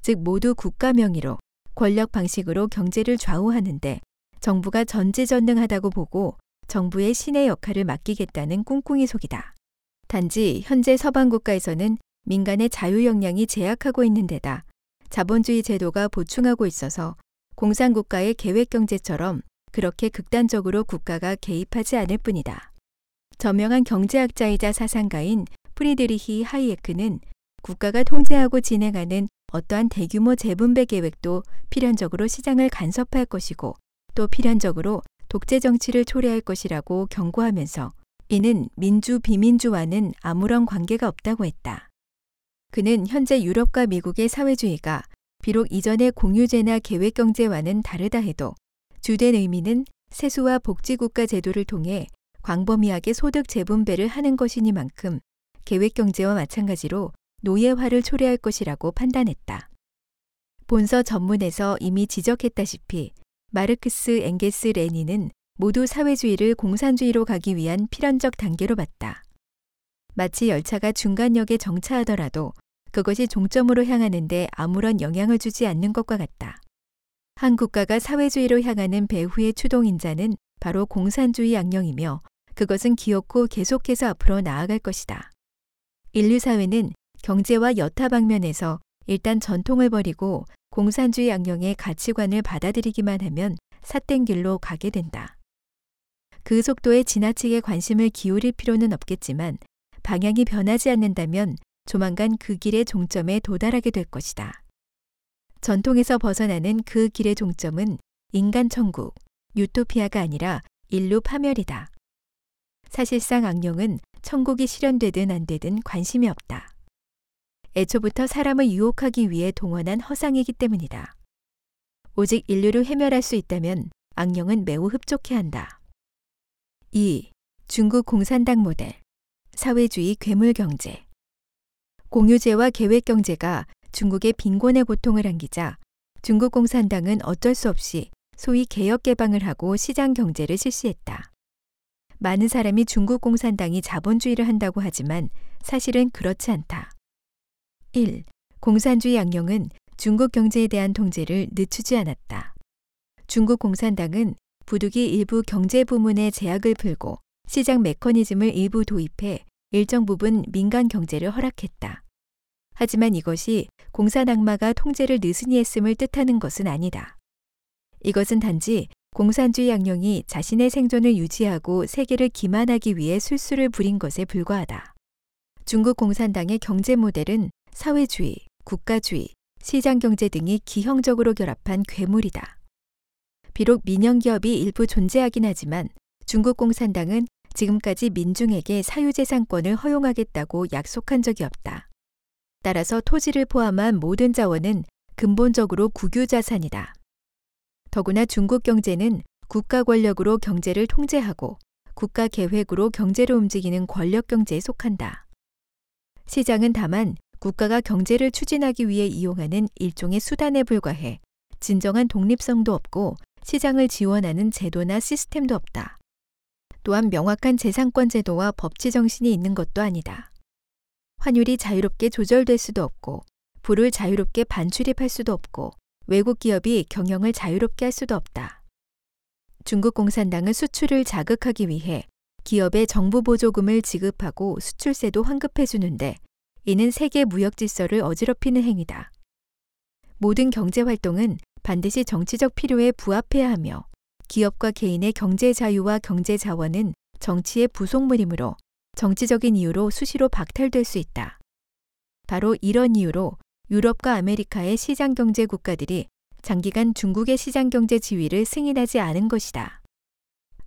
즉 모두 국가 명의로 권력 방식으로 경제를 좌우하는데 정부가 전지전능하다고 보고 정부의 신의 역할을 맡기겠다는 꿍꿍이 속이다. 단지 현재 서방 국가에서는 민간의 자유 역량이 제약하고 있는 데다 자본주의 제도가 보충하고 있어서 공산국가의 계획 경제처럼 그렇게 극단적으로 국가가 개입하지 않을 뿐이다. 저명한 경제학자이자 사상가인 프리드리히 하이에크는 국가가 통제하고 진행하는 어떠한 대규모 재분배 계획도 필연적으로 시장을 간섭할 것이고 또 필연적으로 독재 정치를 초래할 것이라고 경고하면서 이는 민주 비민주와는 아무런 관계가 없다고 했다. 그는 현재 유럽과 미국의 사회주의가 비록 이전의 공유제나 계획경제와는 다르다 해도 주된 의미는 세수와 복지국가 제도를 통해 광범위하게 소득 재분배를 하는 것이니만큼 계획경제와 마찬가지로 노예화를 초래할 것이라고 판단했다. 본서 전문에서 이미 지적했다시피 마르크스 엥게스 레니는 모두 사회주의를 공산주의로 가기 위한 필연적 단계로 봤다. 마치 열차가 중간역에 정차하더라도 그것이 종점으로 향하는데 아무런 영향을 주지 않는 것과 같다. 한 국가가 사회주의로 향하는 배후의 추동인자는 바로 공산주의 양령이며 그것은 기어코 계속해서 앞으로 나아갈 것이다. 인류 사회는 경제와 여타 방면에서 일단 전통을 버리고 공산주의 양령의 가치관을 받아들이기만 하면 삿된 길로 가게 된다. 그 속도에 지나치게 관심을 기울일 필요는 없겠지만 방향이 변하지 않는다면 조만간 그 길의 종점에 도달하게 될 것이다. 전통에서 벗어나는 그 길의 종점은 인간 천국, 유토피아가 아니라 인류 파멸이다. 사실상 악령은 천국이 실현되든 안 되든 관심이 없다. 애초부터 사람을 유혹하기 위해 동원한 허상이기 때문이다. 오직 인류를 해멸할 수 있다면 악령은 매우 흡족해 한다. 2. 중국 공산당 모델 사회주의 괴물 경제 공유제와 계획 경제가 중국의 빈곤의 고통을 안기자 중국 공산당은 어쩔 수 없이 소위 개혁 개방을 하고 시장 경제를 실시했다. 많은 사람이 중국 공산당이 자본주의를 한다고 하지만 사실은 그렇지 않다. 1. 공산주의 양령은 중국 경제에 대한 통제를 늦추지 않았다. 중국 공산당은 부득이 일부 경제 부문의 제약을 풀고 시장 메커니즘을 일부 도입해 일정 부분 민간 경제를 허락했다. 하지만 이것이 공산 악마가 통제를 느슨히 했음을 뜻하는 것은 아니다. 이것은 단지 공산주의 양령이 자신의 생존을 유지하고 세계를 기만하기 위해 술수를 부린 것에 불과하다. 중국 공산당의 경제 모델은 사회주의, 국가주의, 시장경제 등이 기형적으로 결합한 괴물이다. 비록 민영기업이 일부 존재하긴 하지만 중국 공산당은 지금까지 민중에게 사유재산권을 허용하겠다고 약속한 적이 없다. 따라서 토지를 포함한 모든 자원은 근본적으로 국유자산이다. 더구나 중국 경제는 국가 권력으로 경제를 통제하고 국가 계획으로 경제를 움직이는 권력 경제에 속한다. 시장은 다만 국가가 경제를 추진하기 위해 이용하는 일종의 수단에 불과해 진정한 독립성도 없고 시장을 지원하는 제도나 시스템도 없다. 또한 명확한 재산권 제도와 법치 정신이 있는 것도 아니다. 환율이 자유롭게 조절될 수도 없고, 불을 자유롭게 반출입할 수도 없고, 외국 기업이 경영을 자유롭게 할 수도 없다. 중국 공산당은 수출을 자극하기 위해 기업에 정부 보조금을 지급하고 수출세도 환급해 주는데 이는 세계 무역 질서를 어지럽히는 행위다. 모든 경제 활동은 반드시 정치적 필요에 부합해야 하며 기업과 개인의 경제 자유와 경제 자원은 정치의 부속물이므로 정치적인 이유로 수시로 박탈될 수 있다. 바로 이런 이유로 유럽과 아메리카의 시장 경제 국가들이 장기간 중국의 시장 경제 지위를 승인하지 않은 것이다.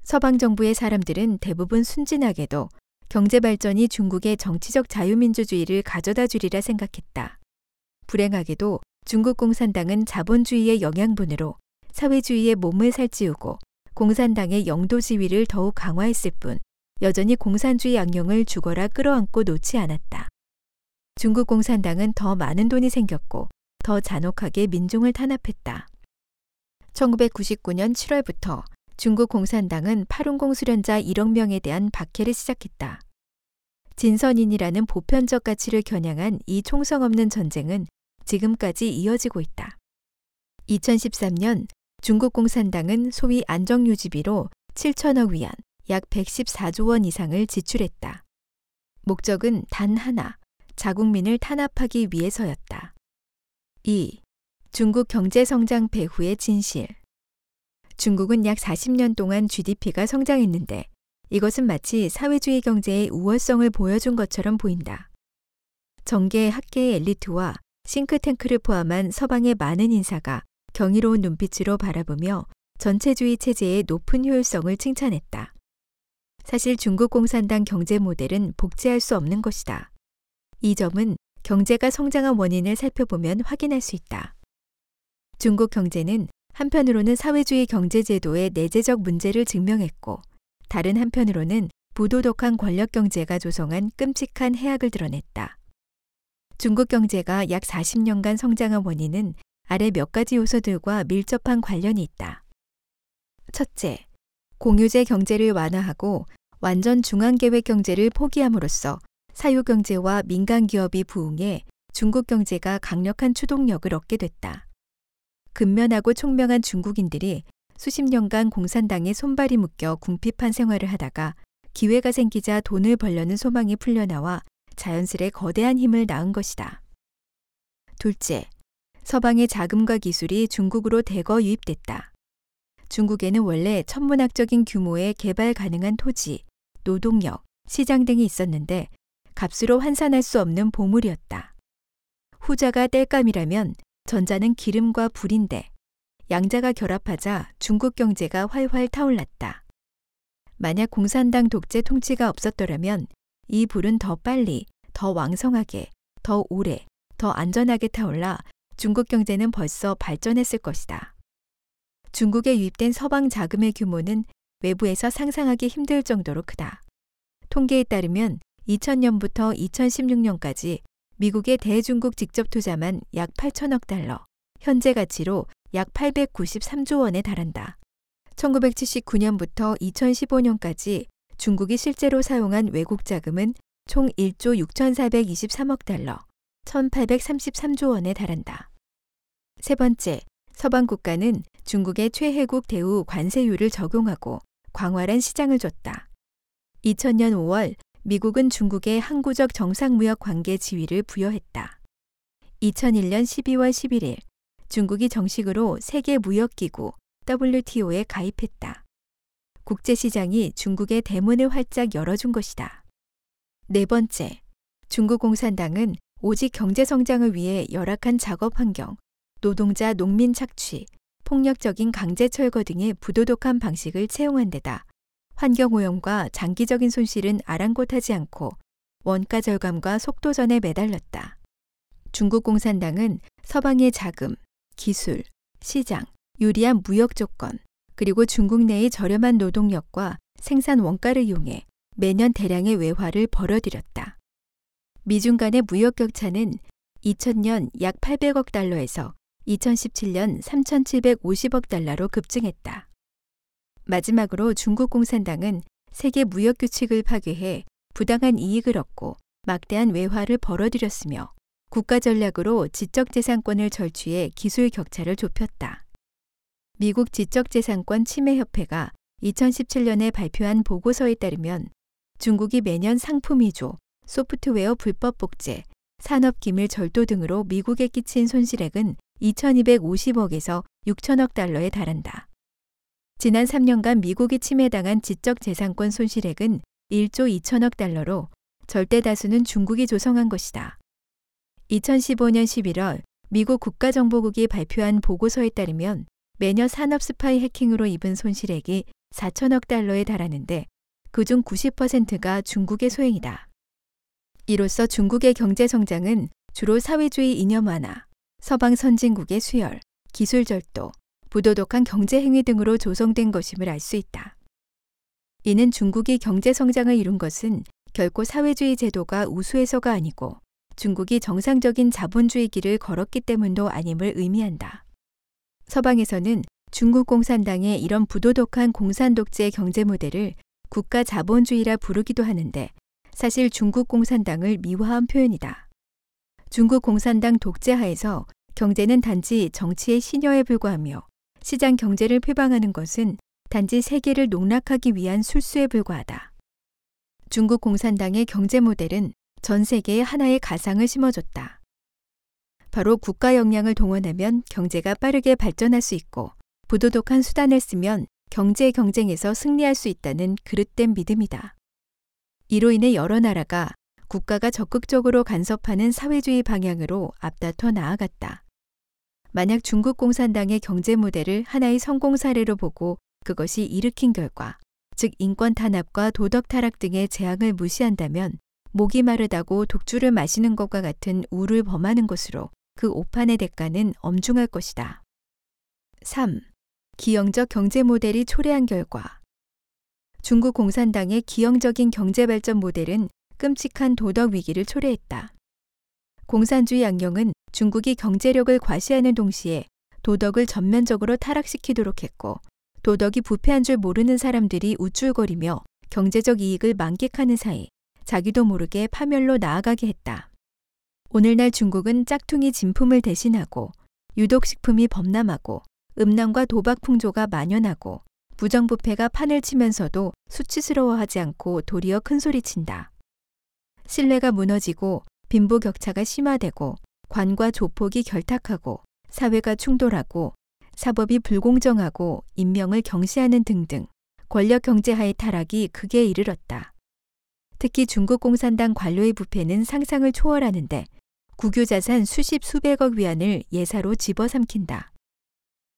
서방 정부의 사람들은 대부분 순진하게도 경제 발전이 중국의 정치적 자유민주주의를 가져다 주리라 생각했다. 불행하게도 중국 공산당은 자본주의의 영양분으로 사회주의의 몸을 살찌우고 공산당의 영도 지위를 더욱 강화했을 뿐 여전히 공산주의 양령을 죽어라 끌어안고 놓지 않았다. 중국 공산당은 더 많은 돈이 생겼고 더 잔혹하게 민중을 탄압했다. 1999년 7월부터 중국 공산당은 팔운공 수련자 1억 명에 대한 박해를 시작했다. 진선인이라는 보편적 가치를 겨냥한 이 총성 없는 전쟁은 지금까지 이어지고 있다. 2013년 중국 공산당은 소위 안정유지비로 7천억 위안, 약 114조 원 이상을 지출했다. 목적은 단 하나, 자국민을 탄압하기 위해서였다. 2. 중국 경제 성장 배후의 진실. 중국은 약 40년 동안 GDP가 성장했는데 이것은 마치 사회주의 경제의 우월성을 보여준 것처럼 보인다. 정계 학계의 엘리트와 싱크탱크를 포함한 서방의 많은 인사가 경이로운 눈빛으로 바라보며 전체주의 체제의 높은 효율성을 칭찬했다. 사실 중국 공산당 경제 모델은 복제할 수 없는 것이다. 이 점은 경제가 성장한 원인을 살펴보면 확인할 수 있다. 중국 경제는 한편으로는 사회주의 경제제도의 내재적 문제를 증명했고, 다른 한편으로는 부도덕한 권력 경제가 조성한 끔찍한 해악을 드러냈다. 중국 경제가 약 40년간 성장한 원인은 아래 몇 가지 요소들과 밀접한 관련이 있다. 첫째, 공유제 경제를 완화하고 완전 중앙계획 경제를 포기함으로써 사유 경제와 민간 기업이 부흥해 중국 경제가 강력한 추동력을 얻게 됐다. 근면하고 총명한 중국인들이 수십 년간 공산당에 손발이 묶여 궁핍한 생활을 하다가 기회가 생기자 돈을 벌려는 소망이 풀려나와 자연스레 거대한 힘을 낳은 것이다. 둘째, 서방의 자금과 기술이 중국으로 대거 유입됐다. 중국에는 원래 천문학적인 규모의 개발 가능한 토지, 노동력, 시장 등이 있었는데 값으로 환산할 수 없는 보물이었다. 후자가 땔감이라면 전자는 기름과 불인데 양자가 결합하자 중국 경제가 활활 타올랐다. 만약 공산당 독재 통치가 없었더라면 이 불은 더 빨리, 더 왕성하게, 더 오래, 더 안전하게 타올라 중국 경제는 벌써 발전했을 것이다. 중국에 유입된 서방 자금의 규모는 외부에서 상상하기 힘들 정도로 크다. 통계에 따르면 2000년부터 2016년까지 미국의 대중국 직접 투자만 약 8천억 달러, 현재 가치로 약 893조 원에 달한다. 1979년부터 2015년까지 중국이 실제로 사용한 외국 자금은 총 1조 6,423억 달러, 1,833조 원에 달한다. 세 번째, 서방 국가는 중국의 최혜국 대우 관세율을 적용하고 광활한 시장을 줬다. 2000년 5월 미국은 중국에 항구적 정상무역 관계 지위를 부여했다. 2001년 12월 11일 중국이 정식으로 세계무역기구 WTO에 가입했다. 국제시장이 중국의 대문을 활짝 열어준 것이다. 네 번째, 중국 공산당은 오직 경제 성장을 위해 열악한 작업 환경, 노동자 농민 착취, 폭력적인 강제 철거 등의 부도덕한 방식을 채용한 데다 환경오염과 장기적인 손실은 아랑곳하지 않고 원가 절감과 속도전에 매달렸다. 중국 공산당은 서방의 자금, 기술, 시장, 유리한 무역 조건, 그리고 중국 내의 저렴한 노동력과 생산 원가를 이용해 매년 대량의 외화를 벌어들였다. 미중 간의 무역 격차는 2000년 약 800억 달러에서 2017년 3,750억 달러로 급증했다. 마지막으로 중국 공산당은 세계 무역 규칙을 파괴해 부당한 이익을 얻고 막대한 외화를 벌어들였으며 국가 전략으로 지적재산권을 절취해 기술 격차를 좁혔다. 미국 지적재산권 침해협회가 2017년에 발표한 보고서에 따르면 중국이 매년 상품 위조, 소프트웨어 불법 복제, 산업 기밀 절도 등으로 미국에 끼친 손실액은 2250억에서 6천억 달러에 달한다. 지난 3년간 미국이 침해당한 지적재산권 손실액은 1조 2천억 달러로 절대 다수는 중국이 조성한 것이다. 2015년 11월 미국 국가정보국이 발표한 보고서에 따르면 매년 산업 스파이 해킹으로 입은 손실액이 4천억 달러에 달하는데 그중 90%가 중국의 소행이다. 이로써 중국의 경제 성장은 주로 사회주의 이념 완화, 서방 선진국의 수혈, 기술 절도, 부도덕한 경제 행위 등으로 조성된 것임을 알 수 있다. 이는 중국이 경제 성장을 이룬 것은 결코 사회주의 제도가 우수해서가 아니고 중국이 정상적인 자본주의 길을 걸었기 때문도 아님을 의미한다. 서방에서는 중국 공산당의 이런 부도덕한 공산 독재 경제 모델을 국가 자본주의라 부르기도 하는데 사실 중국 공산당을 미화한 표현이다. 중국 공산당 독재하에서 경제는 단지 정치의 신여에 불과하며 시장 경제를 표방하는 것은 단지 세계를 농락하기 위한 술수에 불과하다. 중국 공산당의 경제 모델은 전 세계에 하나의 가상을 심어줬다. 바로 국가 역량을 동원하면 경제가 빠르게 발전할 수 있고 부도덕한 수단을 쓰면 경제 경쟁에서 승리할 수 있다는 그릇된 믿음이다. 이로 인해 여러 나라가 국가가 적극적으로 간섭하는 사회주의 방향으로 앞다퉈 나아갔다. 만약 중국 공산당의 경제 모델을 하나의 성공 사례로 보고 그것이 일으킨 결과, 즉 인권 탄압과 도덕 타락 등의 재앙을 무시한다면 목이 마르다고 독주를 마시는 것과 같은 우를 범하는 것으로 그 오판의 대가는 엄중할 것이다. 3. 기형적 경제 모델이 초래한 결과 중국 공산당의 기형적인 경제 발전 모델은 끔찍한 도덕 위기를 초래했다. 공산주의 양령은 중국이 경제력을 과시하는 동시에 도덕을 전면적으로 타락시키도록 했고 도덕이 부패한 줄 모르는 사람들이 우쭐거리며 경제적 이익을 만끽하는 사이 자기도 모르게 파멸로 나아가게 했다. 오늘날 중국은 짝퉁이 진품을 대신하고 유독식품이 범람하고 음란과 도박 풍조가 만연하고 부정부패가 판을 치면서도 수치스러워하지 않고 도리어 큰소리친다. 신뢰가 무너지고 빈부격차가 심화되고 관과 조폭이 결탁하고 사회가 충돌하고 사법이 불공정하고 인명을 경시하는 등등 권력 경제하의 타락이 극에 이르렀다. 특히 중국 공산당 관료의 부패는 상상을 초월하는데 국유 자산 수십 수백억 위안을 예사로 집어삼킨다.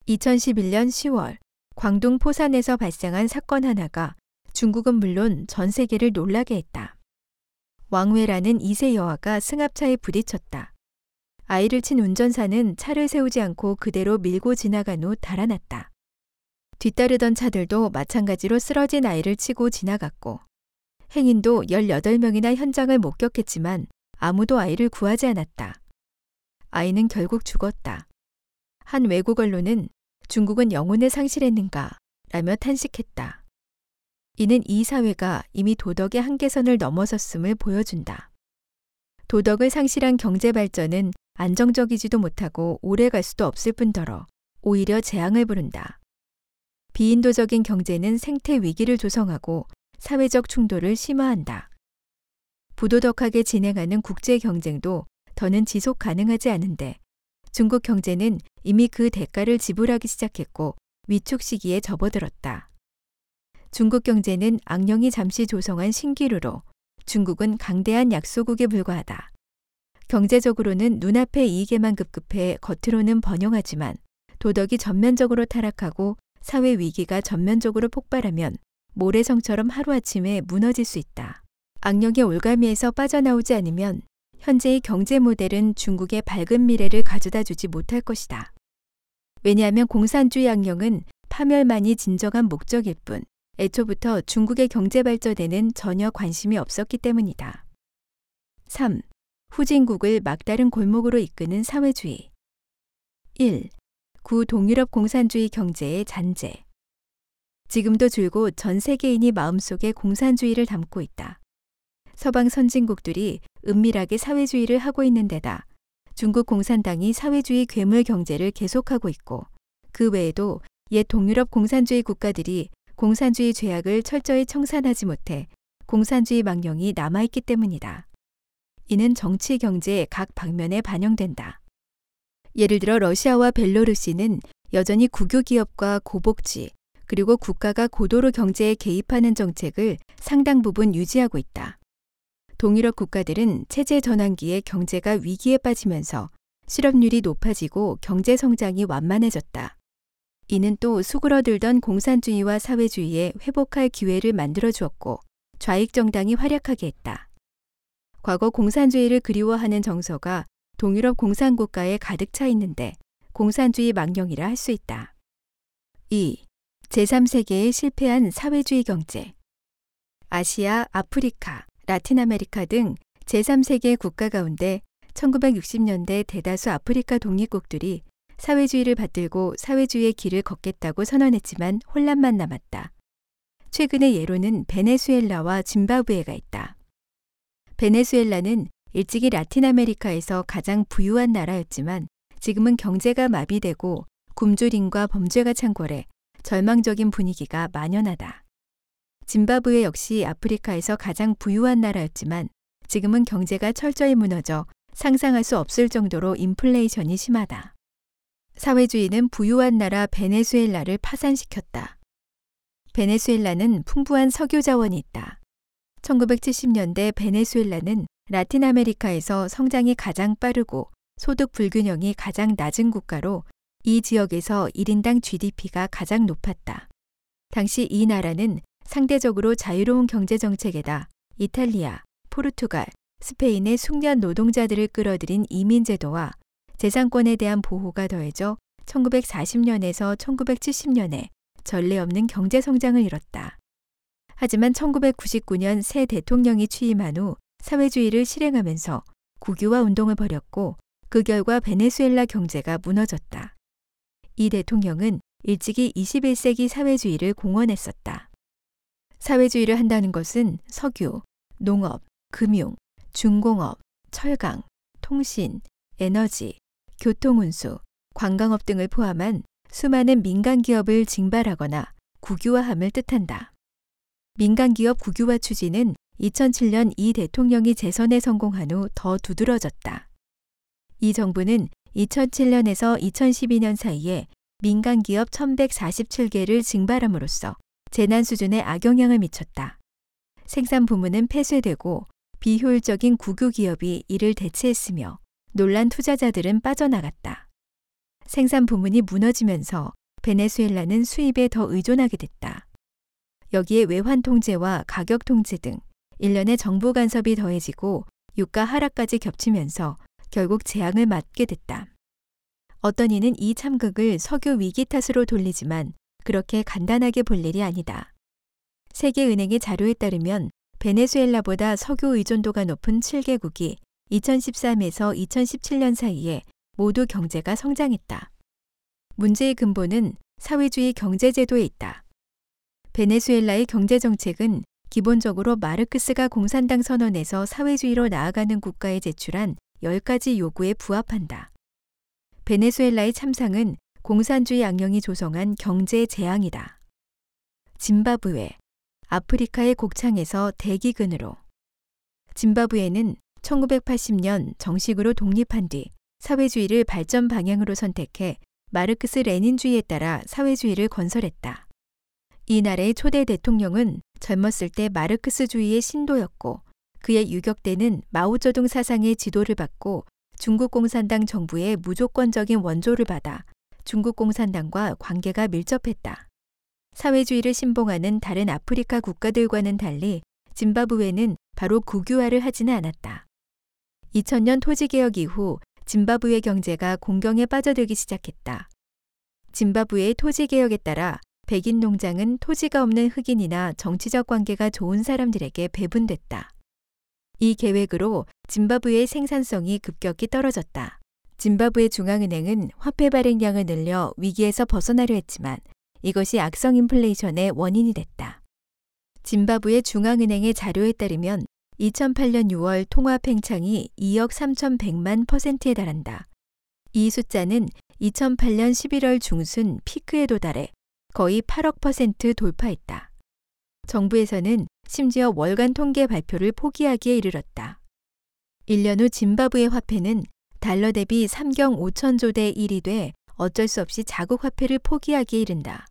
2011년 10월 광둥 포산에서 발생한 사건 하나가 중국은 물론 전 세계를 놀라게 했다. 왕외라는 2세 여아가 승합차에 부딪혔다. 아이를 친 운전사는 차를 세우지 않고 그대로 밀고 지나간 후 달아났다. 뒤따르던 차들도 마찬가지로 쓰러진 아이를 치고 지나갔고, 행인도 18명이나 현장을 목격했지만 아무도 아이를 구하지 않았다. 아이는 결국 죽었다. 한 외국 언론은 중국은 영혼을 상실했는가 라며 탄식했다. 이는 이 사회가 이미 도덕의 한계선을 넘어섰음을 보여준다. 도덕을 상실한 경제 발전은 안정적이지도 못하고 오래 갈 수도 없을 뿐더러 오히려 재앙을 부른다. 비인도적인 경제는 생태 위기를 조성하고 사회적 충돌을 심화한다. 부도덕하게 진행하는 국제 경쟁도 더는 지속 가능하지 않은데 중국 경제는 이미 그 대가를 지불하기 시작했고 위축 시기에 접어들었다. 중국 경제는 악령이 잠시 조성한 신기루로 중국은 강대한 약소국에 불과하다. 경제적으로는 눈앞의 이익에만 급급해 겉으로는 번영하지만 도덕이 전면적으로 타락하고 사회 위기가 전면적으로 폭발하면 모래성처럼 하루아침에 무너질 수 있다. 악령의 올가미에서 빠져나오지 않으면 현재의 경제 모델은 중국의 밝은 미래를 가져다 주지 못할 것이다. 왜냐하면 공산주의 악령은 파멸만이 진정한 목적일 뿐 애초부터 중국의 경제 발전에는 전혀 관심이 없었기 때문이다. 3. 후진국을 막다른 골목으로 이끄는 사회주의. 1. 구 동유럽 공산주의 경제의 잔재. 지금도 줄곧 전 세계인이 마음속에 공산주의를 담고 있다. 서방 선진국들이 은밀하게 사회주의를 하고 있는 데다 중국 공산당이 사회주의 괴물 경제를 계속하고 있고 그 외에도 옛 동유럽 공산주의 국가들이 공산주의 죄악을 철저히 청산하지 못해 공산주의 망령이 남아있기 때문이다. 이는 정치 경제 각 방면에 반영된다. 예를 들어 러시아와 벨로루시는 여전히 국유 기업과 고복지 그리고 국가가 고도로 경제에 개입하는 정책을 상당 부분 유지하고 있다. 동유럽 국가들은 체제 전환기에 경제가 위기에 빠지면서 실업률이 높아지고 경제 성장이 완만해졌다. 이는 또 수그러들던 공산주의와 사회주의에 회복할 기회를 만들어 주었고 좌익 정당이 활약하게 했다. 과거 공산주의를 그리워하는 정서가 동유럽 공산국가에 가득 차 있는데 공산주의 망령이라 할 수 있다. 2. 제3세계에 실패한 사회주의 경제. 아시아, 아프리카, 라틴 아메리카 등 제3세계 국가 가운데 1960년대 대다수 아프리카 독립국들이 사회주의를 받들고 사회주의의 길을 걷겠다고 선언했지만 혼란만 남았다. 최근의 예로는 베네수엘라와 짐바브웨가 있다. 베네수엘라는 일찍이 라틴 아메리카에서 가장 부유한 나라였지만 지금은 경제가 마비되고 굶주림과 범죄가 창궐해 절망적인 분위기가 만연하다. 짐바브웨 역시 아프리카에서 가장 부유한 나라였지만 지금은 경제가 철저히 무너져 상상할 수 없을 정도로 인플레이션이 심하다. 사회주의는 부유한 나라 베네수엘라를 파산시켰다. 베네수엘라는 풍부한 석유 자원이 있다. 1970년대 베네수엘라는 라틴 아메리카에서 성장이 가장 빠르고 소득 불균형이 가장 낮은 국가로 이 지역에서 1인당 GDP가 가장 높았다. 당시 이 나라는 상대적으로 자유로운 경제 정책에다 이탈리아, 포르투갈, 스페인의 숙련 노동자들을 끌어들인 이민 제도와 재산권에 대한 보호가 더해져 1940년에서 1970년에 전례 없는 경제 성장을 이뤘다. 하지만 1999년 새 대통령이 취임한 후 사회주의를 실행하면서 국유화 운동을 벌였고 그 결과 베네수엘라 경제가 무너졌다. 이 대통령은 일찍이 21세기 사회주의를 공언했었다. 사회주의를 한다는 것은 석유, 농업, 금융, 중공업, 철강, 통신, 에너지, 교통운수, 관광업 등을 포함한 수많은 민간 기업을 징발하거나 국유화함을 뜻한다. 민간 기업 국유화 추진은 2007년 이 대통령이 재선에 성공한 후 더 두드러졌다. 이 정부는 2007년에서 2012년 사이에 민간 기업 1147개를 징발함으로써 재난 수준에 악영향을 미쳤다. 생산 부문은 폐쇄되고 비효율적인 국유 기업이 이를 대체했으며 논란 투자자들은 빠져나갔다. 생산 부문이 무너지면서 베네수엘라는 수입에 더 의존하게 됐다. 여기에 외환 통제와 가격 통제 등 일련의 정부 간섭이 더해지고 유가 하락까지 겹치면서 결국 재앙을 맞게 됐다. 어떤 이는 이 참극을 석유 위기 탓으로 돌리지만 그렇게 간단하게 볼 일이 아니다. 세계은행의 자료에 따르면 베네수엘라보다 석유 의존도가 높은 7개국이 2013에서 2017년 사이에 모두 경제가 성장했다. 문제의 근본은 사회주의 경제제도에 있다. 베네수엘라의 경제 정책은 기본적으로 마르크스가 공산당 선언에서 사회주의로 나아가는 국가에 제출한 10가지 요구에 부합한다. 베네수엘라의 참상은 공산주의 악령이 조성한 경제 재앙이다. 짐바브웨, 아프리카의 곡창에서 대기근으로. 짐바브웨는 1980년 정식으로 독립한 뒤 사회주의를 발전 방향으로 선택해 마르크스 레닌주의에 따라 사회주의를 건설했다. 이 나라의 초대 대통령은 젊었을 때 마르크스주의의 신도였고 그의 유격대는 마오쩌둥 사상의 지도를 받고 중국 공산당 정부의 무조건적인 원조를 받아 중국 공산당과 관계가 밀접했다. 사회주의를 신봉하는 다른 아프리카 국가들과는 달리 짐바브웨는 바로 국유화를 하지는 않았다. 2000년 토지개혁 이후 짐바브웨 경제가 공경에 빠져들기 시작했다. 짐바브웨의 토지개혁에 따라 백인 농장은 토지가 없는 흑인이나 정치적 관계가 좋은 사람들에게 배분됐다. 이 계획으로 짐바브웨의 생산성이 급격히 떨어졌다. 짐바브웨 중앙은행은 화폐 발행량을 늘려 위기에서 벗어나려 했지만 이것이 악성 인플레이션의 원인이 됐다. 짐바브웨 중앙은행의 자료에 따르면 2008년 6월 통합 팽창이 2억 3,100만 퍼센트에 달한다. 이 숫자는 2008년 11월 중순 피크에 도달해 거의 8억 퍼센트 돌파했다. 정부에서는 심지어 월간 통계 발표를 포기하기에 이르렀다. 1년 후 짐바브웨 화폐는 달러 대비 3경 5천조 대 1이 돼 어쩔 수 없이 자국 화폐를 포기하기에 이른다.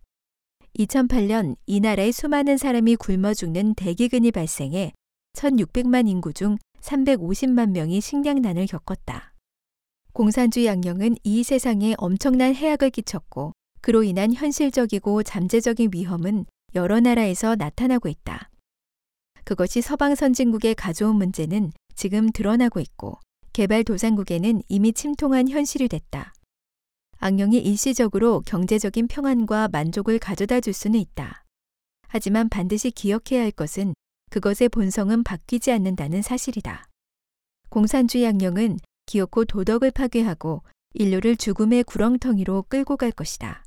2008년 이 나라의 수많은 사람이 굶어 죽는 대기근이 발생해 1600만 인구 중 350만 명이 식량난을 겪었다. 공산주의 악령은 이 세상에 엄청난 해악을 끼쳤고 그로 인한 현실적이고 잠재적인 위험은 여러 나라에서 나타나고 있다. 그것이 서방 선진국에 가져온 문제는 지금 드러나고 있고 개발도상국에는 이미 침통한 현실이 됐다. 악령이 일시적으로 경제적인 평안과 만족을 가져다 줄 수는 있다. 하지만 반드시 기억해야 할 것은 그것의 본성은 바뀌지 않는다는 사실이다. 공산주의 악령은 기어코 도덕을 파괴하고 인류를 죽음의 구렁텅이로 끌고 갈 것이다.